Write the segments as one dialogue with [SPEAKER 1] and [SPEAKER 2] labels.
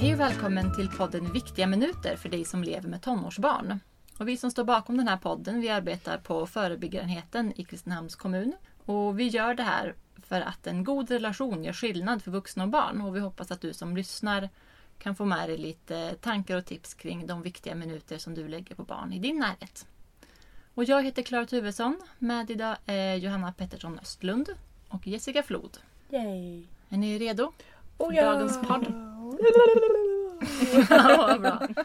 [SPEAKER 1] Hej och välkommen till podden Viktiga minuter för dig som lever med tonårsbarn. Och vi som står bakom den här podden vi arbetar på förebyggarenheten i Kristinehamns kommun. Och vi gör det här för att en god relation gör skillnad för vuxna och barn. Och vi hoppas att du som lyssnar kan få med dig lite tankar och tips kring de viktiga minuter som du lägger på barn i din närhet. Och jag heter Klara Tuvesson. Med idag är Johanna Pettersson Östlund och Jessica Flod.
[SPEAKER 2] Yay!
[SPEAKER 1] Är ni redo?
[SPEAKER 2] Oh,
[SPEAKER 1] För dagens podd. Ja, bra.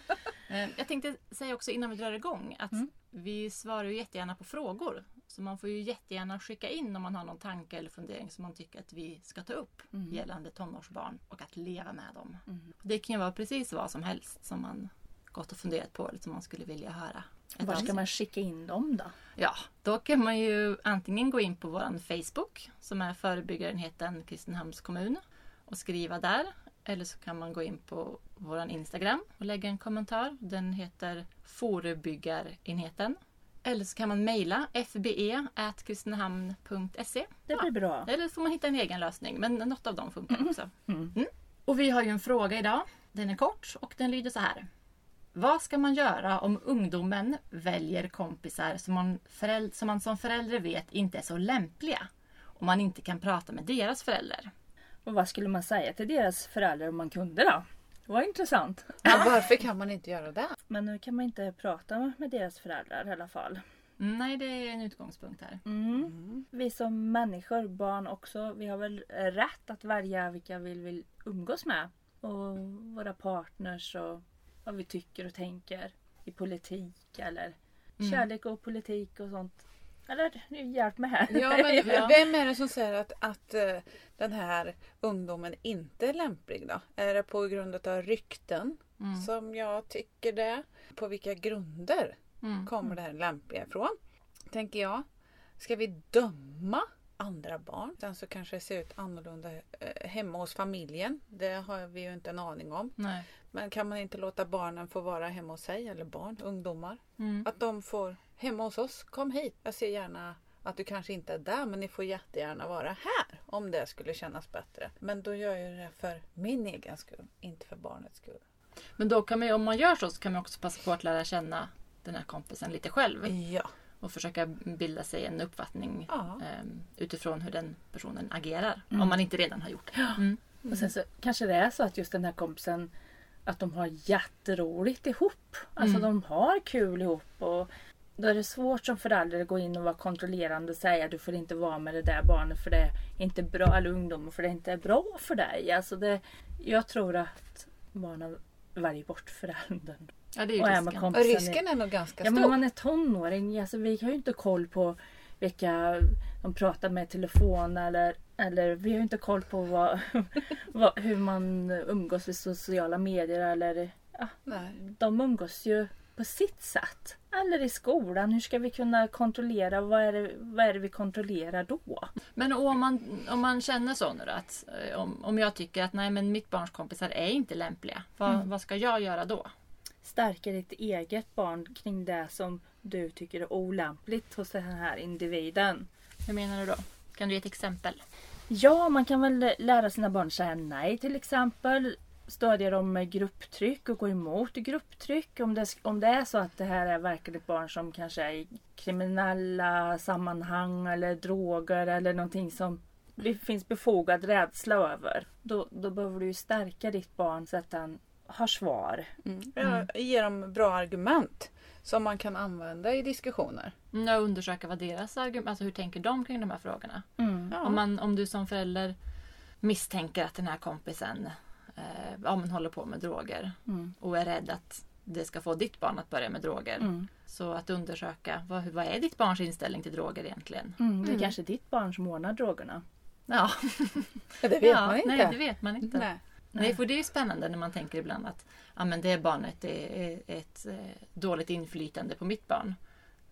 [SPEAKER 1] Eh, Jag tänkte säga också innan vi drar igång att
[SPEAKER 2] Mm.
[SPEAKER 1] vi svarar ju jättegärna på frågor. Så man får ju jättegärna skicka in om man har någon tanke eller fundering som man tycker att vi ska ta upp
[SPEAKER 2] Mm.
[SPEAKER 1] gällande tonårsbarn och att leva med dem.
[SPEAKER 2] Mm.
[SPEAKER 1] Det kan ju vara precis vad som helst som man gått och funderat på eller som man skulle vilja höra.
[SPEAKER 2] Var ska man skicka in dem då?
[SPEAKER 1] Ja, då kan man ju antingen gå in på vår Facebook som är förebyggarenheten Kristinehamns kommun och skriva där. Eller så kan man gå in på vår Instagram och lägga en kommentar. Den heter Förebyggarenheten. Eller så kan man mejla fbe.kristinehamn.se.
[SPEAKER 2] Det blir bra.
[SPEAKER 1] Eller så får man hitta en egen lösning, men något av dem funkar också.
[SPEAKER 2] Mm.
[SPEAKER 1] Mm. Och vi har ju en fråga idag. Den är kort och den lyder så här. Vad ska man göra om ungdomen väljer kompisar som man, föräld- som man som förälder vet inte är så lämpliga? Och man inte kan prata med deras förälder.
[SPEAKER 2] Och vad skulle man säga till deras föräldrar om man kunde då? Det var intressant.
[SPEAKER 3] Ja, varför kan man inte göra det?
[SPEAKER 2] Men nu kan man inte prata med deras föräldrar i alla fall.
[SPEAKER 1] Mm, Nej, det är en utgångspunkt här.
[SPEAKER 2] Mm. Vi som människor, barn också, vi har väl rätt att välja vilka vi vill umgås med. Och våra partners och vad vi tycker och tänker i politik eller
[SPEAKER 1] Mm.
[SPEAKER 2] kärlek och politik och sånt. Eller hjälp mig här.
[SPEAKER 3] Ja, men vem är det som säger att, att eh, den här ungdomen inte är lämplig då? Är det på grund av rykten
[SPEAKER 1] Mm.
[SPEAKER 3] som jag tycker det? På vilka grunder
[SPEAKER 1] Mm.
[SPEAKER 3] kommer det här lämpliga ifrån? Tänker jag. Ska vi döma andra barn? Sen så kanske det ser ut annorlunda eh, hemma hos familjen. Det har vi ju inte en aning om.
[SPEAKER 1] Nej.
[SPEAKER 3] Men kan man inte låta barnen få vara hemma hos sig, eller barn, ungdomar?
[SPEAKER 1] Mm.
[SPEAKER 3] Att de får hemma hos oss, kom hit. Jag ser gärna att du kanske inte är där men ni får jättegärna vara här om det skulle kännas bättre. Men då gör jag det för min egen skull, inte för barnets skull.
[SPEAKER 1] Men då kan man om man gör så, så kan man också passa på att lära känna den här kompisen lite själv.
[SPEAKER 3] Ja.
[SPEAKER 1] Och försöka bilda sig en uppfattning
[SPEAKER 3] Ja.
[SPEAKER 1] ehm, utifrån hur den personen agerar.
[SPEAKER 2] Mm.
[SPEAKER 1] Om man inte redan har gjort det. Mm.
[SPEAKER 2] Och sen så kanske det är så att just den här kompisen att de har jätteroligt ihop. Alltså
[SPEAKER 1] Mm.
[SPEAKER 2] de har kul ihop. Och då är det svårt som förälder att gå in och vara kontrollerande och säga du får inte vara med det där barnet för det är inte bra, eller ungdomen för det inte är bra för dig. Alltså det, jag tror att barnen väljer bort föräldern.
[SPEAKER 1] Ja, det är ju
[SPEAKER 2] Och
[SPEAKER 1] risken.
[SPEAKER 3] Och risken är nog ganska
[SPEAKER 2] Ja men om
[SPEAKER 3] stor.
[SPEAKER 2] man är tonåring, alltså, vi har ju inte koll på vilka de pratar med i telefon eller, eller vi har ju inte koll på vad, vad, hur man umgås i sociala medier eller ja,
[SPEAKER 3] Nej.
[SPEAKER 2] de umgås ju på sitt sätt. Eller i skolan, hur ska vi kunna kontrollera, vad är det, vad är det vi kontrollerar då?
[SPEAKER 1] Men om man, om man känner så nu då, att eh, om, om jag tycker att nej men mitt barns kompisar är inte lämpliga. Vad,
[SPEAKER 2] Mm.
[SPEAKER 1] vad ska jag göra då?
[SPEAKER 2] Stärka ditt eget barn kring det som du tycker är olämpligt hos den här individen.
[SPEAKER 1] Hur menar du då? Kan du ge ett exempel?
[SPEAKER 2] Ja, man kan väl lära sina barn säga nej till exempel. Stödja dem med grupptryck och gå emot grupptryck. Om det, om det är så att det här är verkligen ett barn som kanske är i kriminella sammanhang eller droger eller någonting som det finns befogad rädsla över. Då, då behöver du ju stärka ditt barn så att den har svar.
[SPEAKER 3] Mm. Ja, ge dem bra argument som man kan använda i diskussioner.
[SPEAKER 1] Mm, Jag undersöka vad deras argument, alltså hur tänker de kring de här frågorna?
[SPEAKER 2] Mm.
[SPEAKER 3] Ja.
[SPEAKER 1] Om, man, om du som förälder misstänker att den här kompisen eh, ja, men håller på med droger
[SPEAKER 2] Mm.
[SPEAKER 1] och är rädd att det ska få ditt barn att börja med droger.
[SPEAKER 2] Mm.
[SPEAKER 1] Så att undersöka vad, vad är ditt barns inställning till droger egentligen?
[SPEAKER 2] Mm. Det är
[SPEAKER 3] Mm.
[SPEAKER 2] kanske ditt barn som ordnar drogerna.
[SPEAKER 1] Ja,
[SPEAKER 3] det vet
[SPEAKER 1] ja,
[SPEAKER 3] man inte.
[SPEAKER 1] Nej, det vet man inte. Nej.
[SPEAKER 3] Nej.
[SPEAKER 1] för det är ju spännande när man tänker ibland att ja, men det barnet är ett eh, dåligt inflytande på mitt barn.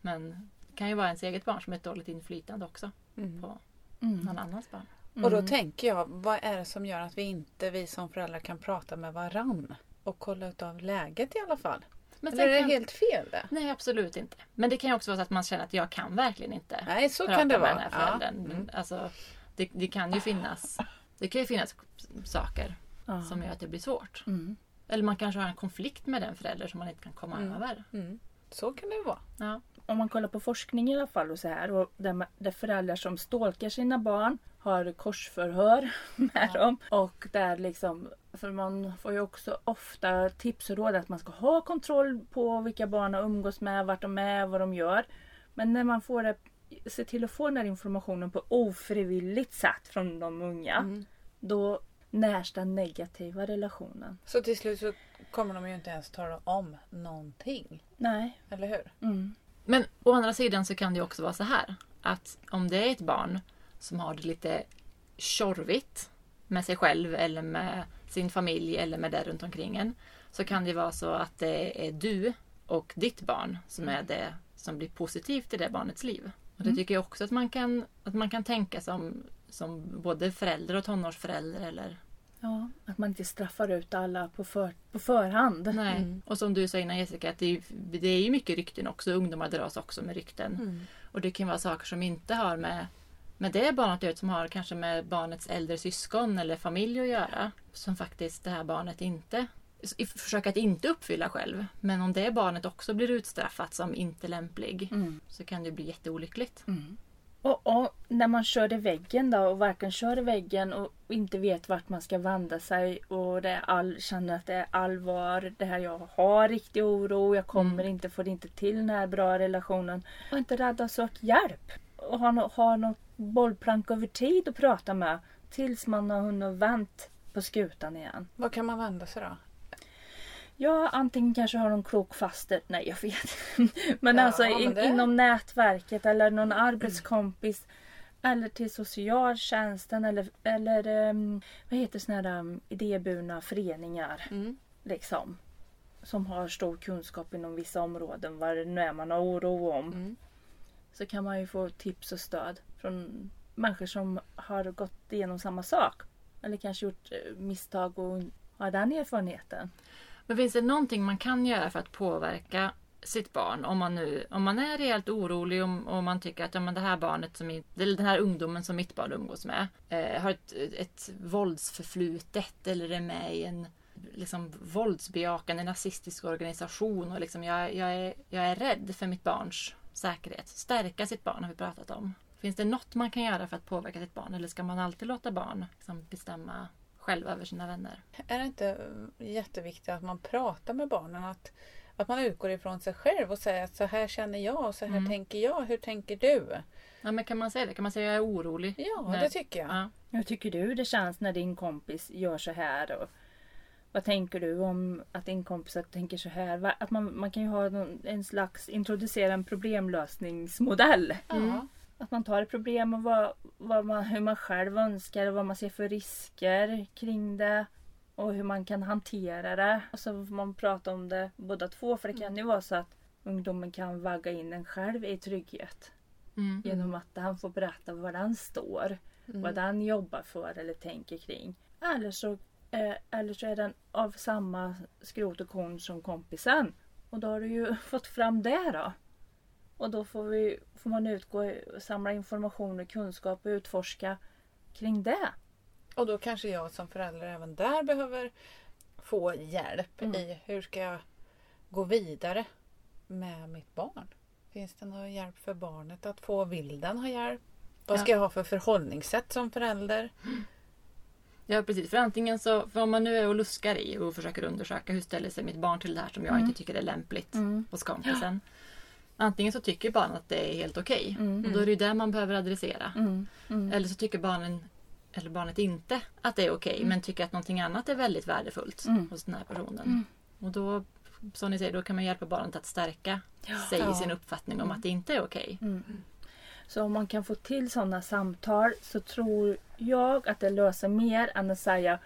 [SPEAKER 1] Men det kan ju vara ens eget barn som är ett dåligt inflytande också
[SPEAKER 3] Mm.
[SPEAKER 1] på
[SPEAKER 2] Mm.
[SPEAKER 1] någon annans barn.
[SPEAKER 3] Och då
[SPEAKER 2] Mm.
[SPEAKER 3] tänker jag, vad är det som gör att vi inte, vi som föräldrar kan prata med varann? Och kolla utav läget i alla fall.
[SPEAKER 1] Men
[SPEAKER 3] Eller är det
[SPEAKER 1] kan...
[SPEAKER 3] helt fel det?
[SPEAKER 1] Nej, absolut inte. Men det kan ju också vara så att man känner att jag kan verkligen inte
[SPEAKER 3] Nej, så
[SPEAKER 1] prata
[SPEAKER 3] kan det
[SPEAKER 1] med
[SPEAKER 3] vara.
[SPEAKER 1] den här
[SPEAKER 3] Ja.
[SPEAKER 1] föräldern.
[SPEAKER 3] Mm.
[SPEAKER 1] Alltså, det, det kan ju finnas det kan ju finnas saker
[SPEAKER 2] Ja.
[SPEAKER 1] som gör att det blir svårt.
[SPEAKER 2] Mm.
[SPEAKER 1] Eller man kanske har en konflikt med den förälder som man inte kan komma
[SPEAKER 3] Mm.
[SPEAKER 1] över.
[SPEAKER 3] Mm. Så kan det ju vara.
[SPEAKER 1] Ja.
[SPEAKER 2] Om man kollar på forskning i alla fall och så här och där, där föräldrar som stalkar sina barn har korsförhör med
[SPEAKER 3] Ja.
[SPEAKER 2] dem och där liksom för man får ju också ofta tips och råd att man ska ha kontroll på vilka barn de umgås med, vart de är, vad de gör. Men när man får det, se till att få den här informationen på ofrivilligt sätt från de unga.
[SPEAKER 3] Mm.
[SPEAKER 2] Då närs den negativa relationen.
[SPEAKER 3] Så till slut så kommer de ju inte ens tala om någonting.
[SPEAKER 2] Nej.
[SPEAKER 3] Eller hur?
[SPEAKER 2] Mm.
[SPEAKER 1] Men å andra sidan så kan det också vara så här. Att om det är ett barn som har det lite tjorvigt med sig själv eller med sin familj eller med det runt omkring en. Så kan det vara så att det är du och ditt barn som är det som blir positivt i det barnets liv. Och det tycker jag också att man kan, att man kan tänka som, som både förälder och tonårsförälder eller
[SPEAKER 2] Ja, att man inte straffar ut alla på, för, på förhand.
[SPEAKER 1] Nej.
[SPEAKER 3] Mm.
[SPEAKER 1] Och som du sa innan Jessica, att det är, ju- det är ju mycket rykten också. Ungdomar dras också med rykten.
[SPEAKER 3] Mm.
[SPEAKER 1] Och det kan vara saker som inte har med, med det barnet att göra, som har kanske med barnets äldre syskon eller familj att göra. Som faktiskt det här barnet inte försöker att inte uppfylla själv. Men om det barnet också blir utstraffat som inte lämplig
[SPEAKER 2] Mm.
[SPEAKER 1] så kan det bli jätteolyckligt.
[SPEAKER 2] Och, och när man kör i väggen då och varken kör i väggen och inte vet vart man ska vända sig och det är all, känner att det är allvar. Det här jag har riktig oro. Jag kommer inte få inte till den här bra relationen. Och inte rädd att söka hjälp. Och ha, no, ha något bollplank över tid att prata med. Tills man har hunnit vänt på skutan igen.
[SPEAKER 3] Vad kan man vända sig då?
[SPEAKER 2] Ja, antingen kanske har de krokfaster. Nej, jag vet. men
[SPEAKER 3] Ja,
[SPEAKER 2] alltså
[SPEAKER 3] men
[SPEAKER 2] in,
[SPEAKER 3] det-
[SPEAKER 2] inom nätverket eller någon arbetskompis. Eller till socialtjänsten eller, eller ehm, vad heter såna här um, idéburna föreningar.
[SPEAKER 3] Mm.
[SPEAKER 2] Liksom. Som har stor kunskap inom vissa områden. Vad det nu är man har oro om.
[SPEAKER 3] Mm.
[SPEAKER 2] Så kan man ju få tips och stöd från människor som har gått igenom samma sak. Eller kanske gjort eh, misstag och har den erfarenheten.
[SPEAKER 1] Men finns det någonting man kan göra för att påverka sitt barn om man nu om man är rejält orolig om, om man tycker att ja, men det här barnet som eller den här ungdomen som mitt barn umgås med eh, har ett, ett våldsförflutet eller är med i en liksom, våldsbejakande nazistisk organisation och liksom, jag, jag, är, jag är rädd för mitt barns säkerhet. Stärka sitt barn har vi pratat om. Finns det något man kan göra för att påverka sitt barn eller ska man alltid låta barn liksom, bestämma själva över sina vänner?
[SPEAKER 3] Är det inte eh, jätteviktigt att man pratar med barnen? Att, att man utgår ifrån sig själv och säger att så här känner jag och så här
[SPEAKER 1] Mm.
[SPEAKER 3] tänker jag. Hur tänker du?
[SPEAKER 1] Ja, men kan man säga det? Kan man säga jag är orolig?
[SPEAKER 3] Ja,
[SPEAKER 1] Nej.
[SPEAKER 3] det tycker jag.
[SPEAKER 1] Ja.
[SPEAKER 2] Hur tycker du det känns när din kompis gör så här? Och vad tänker du om att din kompis tänker så här? Att man, man kan ju ha någon, en slags introducera en problemlösningsmodell.
[SPEAKER 3] Ja.
[SPEAKER 2] Att man tar ett problem och vad, vad man, hur man själv önskar och vad man ser för risker kring det. Och hur man kan hantera det. Och så får man prata om det båda två. För det kan ju vara så att ungdomen kan vagga in en själv i trygghet.
[SPEAKER 1] Mm.
[SPEAKER 2] Genom att han får berätta var den står.
[SPEAKER 3] Mm.
[SPEAKER 2] Vad den jobbar för eller tänker kring. Eller så, eh, eller så är den av samma skrot och korn som kompisen. Och då har du ju fått fram det då. Och då får, vi, får man utgå och samla information och kunskap och utforska kring det.
[SPEAKER 3] Och då kanske jag som förälder även där behöver få hjälp
[SPEAKER 2] Mm.
[SPEAKER 3] i hur ska jag gå vidare med mitt barn. Finns det någon hjälp för barnet att få? Vill den ha hjälp? Vad ska
[SPEAKER 1] Ja.
[SPEAKER 3] jag ha för förhållningssätt som förälder?
[SPEAKER 1] Ja precis, för antingen så, för om man nu är och luskar i och försöker undersöka hur ställer sig mitt barn till det här som jag
[SPEAKER 2] Mm.
[SPEAKER 1] inte tycker är lämpligt
[SPEAKER 2] Mm.
[SPEAKER 1] hos kompisen. Antingen så tycker barnen att det är helt okej
[SPEAKER 2] Mm.
[SPEAKER 1] och då är det det man behöver adressera.
[SPEAKER 2] Mm. Mm.
[SPEAKER 1] Eller så tycker barnen eller barnet inte att det är okej men tycker att någonting annat är väldigt värdefullt
[SPEAKER 2] Mm.
[SPEAKER 1] hos den här personen.
[SPEAKER 2] Mm.
[SPEAKER 1] Och då, som ni säger, då kan man hjälpa barnet att stärka sig
[SPEAKER 3] Ja.
[SPEAKER 1] i sin uppfattning om att det inte är okej.
[SPEAKER 2] Mm. Så om man kan få till sådana samtal så tror jag att det löser mer än att säga "Sk-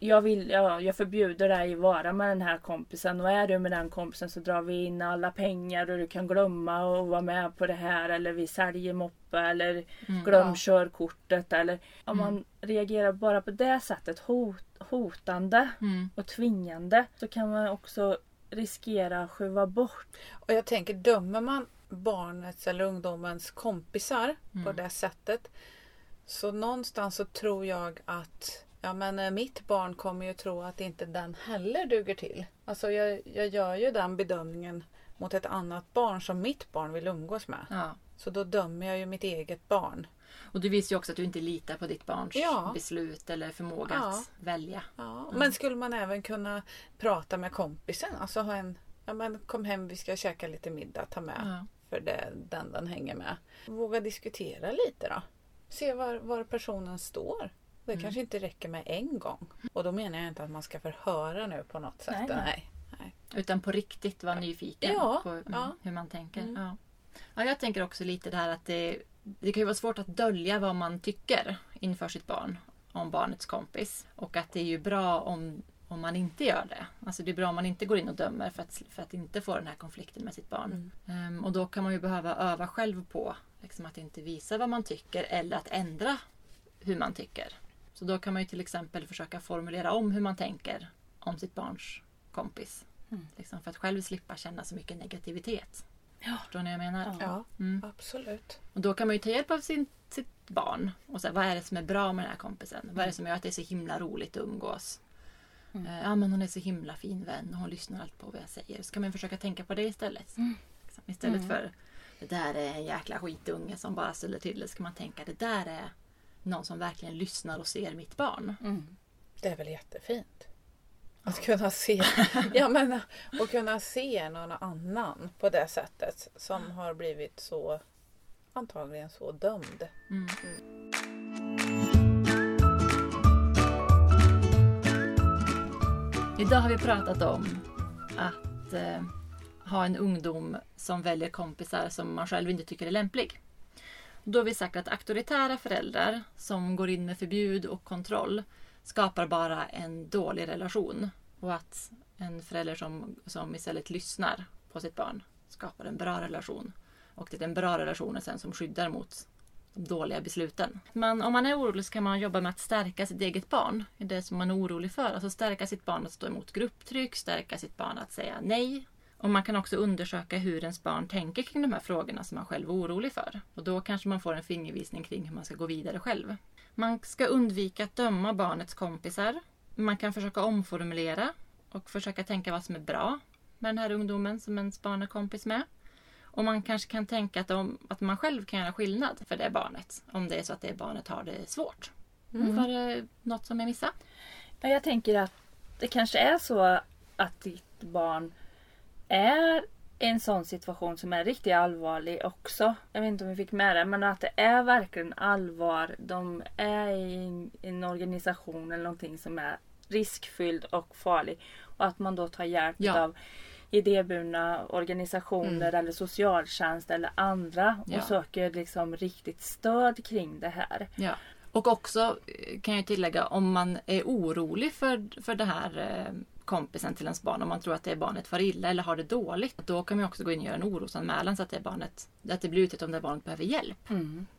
[SPEAKER 2] jag, vill, ja, jag förbjuder dig att vara med den här kompisen och är du med den kompisen så drar vi in alla pengar och du kan glömma att vara med på det här eller vi säljer moppe eller
[SPEAKER 1] Mm.
[SPEAKER 2] glöm
[SPEAKER 3] Ja.
[SPEAKER 2] körkortet eller om man reagerar bara på det sättet hot, hotande
[SPEAKER 1] Mm.
[SPEAKER 2] och tvingande så kan man också riskera att skjuva bort.
[SPEAKER 3] Och jag tänker, dömer man barnets eller ungdomens kompisar på
[SPEAKER 1] Mm.
[SPEAKER 3] det sättet så någonstans så tror jag att Ja men eh, mitt barn kommer ju tro att inte den heller duger till. Alltså jag, jag gör ju den bedömningen mot ett annat barn som mitt barn vill umgås med.
[SPEAKER 1] Ja.
[SPEAKER 3] Så då dömer jag ju mitt eget barn.
[SPEAKER 1] Och du visar ju också att du inte litar på ditt barns
[SPEAKER 3] Ja.
[SPEAKER 1] beslut eller förmåga
[SPEAKER 3] Ja.
[SPEAKER 1] att välja.
[SPEAKER 3] Ja, Men skulle man även kunna prata med kompisen? Alltså ha en, ja men kom hem vi ska käka lite middag, ta med. För det den den hänger med. Våga diskutera lite då. Se var, var personen står. Det
[SPEAKER 1] Mm.
[SPEAKER 3] kanske inte räcker med en gång. Och då menar jag inte att man ska förhöra nu på något sätt.
[SPEAKER 2] Nej, nej.
[SPEAKER 3] nej.
[SPEAKER 1] Utan på riktigt vara nyfiken
[SPEAKER 3] Ja,
[SPEAKER 1] på mm,
[SPEAKER 3] ja.
[SPEAKER 1] hur man tänker.
[SPEAKER 3] Mm.
[SPEAKER 1] Ja. Ja, jag tänker också lite det här att det, det kan ju vara svårt att dölja vad man tycker inför sitt barn om barnets kompis. Och att det är ju bra om, om man inte gör det. Alltså det är bra om man inte går in och dömer för att, för att inte få den här konflikten med sitt barn. Ehm, och då kan man ju behöva öva själv på liksom att inte visa vad man tycker eller att ändra hur man tycker. Så då kan man ju till exempel försöka formulera om hur man tänker om sitt barns kompis. Liksom för att själv slippa känna så mycket negativitet. Förstår ni vad jag menar?
[SPEAKER 3] Ja,
[SPEAKER 1] Mm.
[SPEAKER 3] absolut.
[SPEAKER 1] Och då kan man ju ta hjälp av sin, sitt barn och säga vad är det som är bra med den här kompisen? Vad är det som gör att det är så himla roligt att umgås? Eh, Ja men hon är så himla fin vän och hon lyssnar allt på vad jag säger. Så kan man försöka tänka på det istället. Liksom, Istället för det där är en jäkla skitunge som bara ställer till det. Så kan man tänka det där är någon som verkligen lyssnar och ser mitt barn.
[SPEAKER 2] Mm.
[SPEAKER 3] Det är väl jättefint? Att kunna se, ja, men, och kunna se någon annan på det sättet som har blivit så antagligen så dömd.
[SPEAKER 1] Mm. Idag har vi pratat om att eh, ha en ungdom som väljer kompisar som man själv inte tycker är lämplig. Då har vi sagt att auktoritära föräldrar som går in med förbud och kontroll skapar bara en dålig relation. Och att en förälder som, som istället lyssnar på sitt barn skapar en bra relation. Och det är den bra relationen sen som skyddar mot de dåliga besluten. Men om man är orolig så kan man jobba med att stärka sitt eget barn i det som man är orolig för. Alltså stärka sitt barn att stå emot grupptryck, stärka sitt barn att säga nej. Och man kan också undersöka hur ens barn tänker kring de här frågorna som man själv är orolig för. Och då kanske man får en fingervisning kring hur man ska gå vidare själv. Man ska undvika att döma barnets kompisar. Man kan försöka omformulera och försöka tänka vad som är bra med den här ungdomen som ens barn är kompis med. Och man kanske kan tänka att, de, att man själv kan göra skillnad för det barnet. Om det är så att det barnet har det svårt. Var det något som jag missade?
[SPEAKER 2] Jag tänker att det kanske är så att ditt barn är en sån situation som är riktigt allvarlig också. Jag vet inte om vi fick med det, men att det är verkligen allvar. De är i en, organisation eller någonting som är riskfylld och farlig. Och att man då tar hjälp
[SPEAKER 1] Ja.
[SPEAKER 2] av idéburna organisationer eller socialtjänst eller andra
[SPEAKER 1] Ja.
[SPEAKER 2] och söker liksom riktigt stöd kring det här.
[SPEAKER 1] Ja. Och också eh, kan jag tillägga om man är orolig för, för det här eh, kompisen till ens barn. Om man tror att det barnet far illa eller har det dåligt. Då kan man också gå in och göra en orosanmälan så att det barnet att det blir utrett om det barnet behöver hjälp.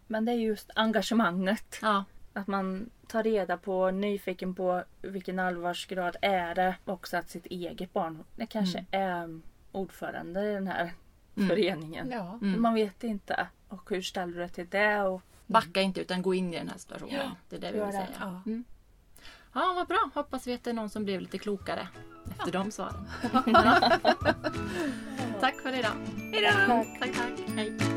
[SPEAKER 2] Men det är just engagemanget.
[SPEAKER 1] Ja,
[SPEAKER 2] Att man tar reda på, nyfiken på vilken allvarsgrad är det. Också att sitt eget barn det kanske är ordförande i den här föreningen.
[SPEAKER 3] Ja.
[SPEAKER 2] Man vet inte. Och hur ställer du dig till det? Och
[SPEAKER 1] backa inte utan gå in i den här situationen.
[SPEAKER 2] Ja,
[SPEAKER 1] det är det vi vill säga.
[SPEAKER 3] Ja.
[SPEAKER 1] Ja, vad bra. Hoppas vi att det är någon som blev lite klokare efter de svaren. Tack för idag.
[SPEAKER 3] Hejdå!
[SPEAKER 1] Tack, tack. Hej.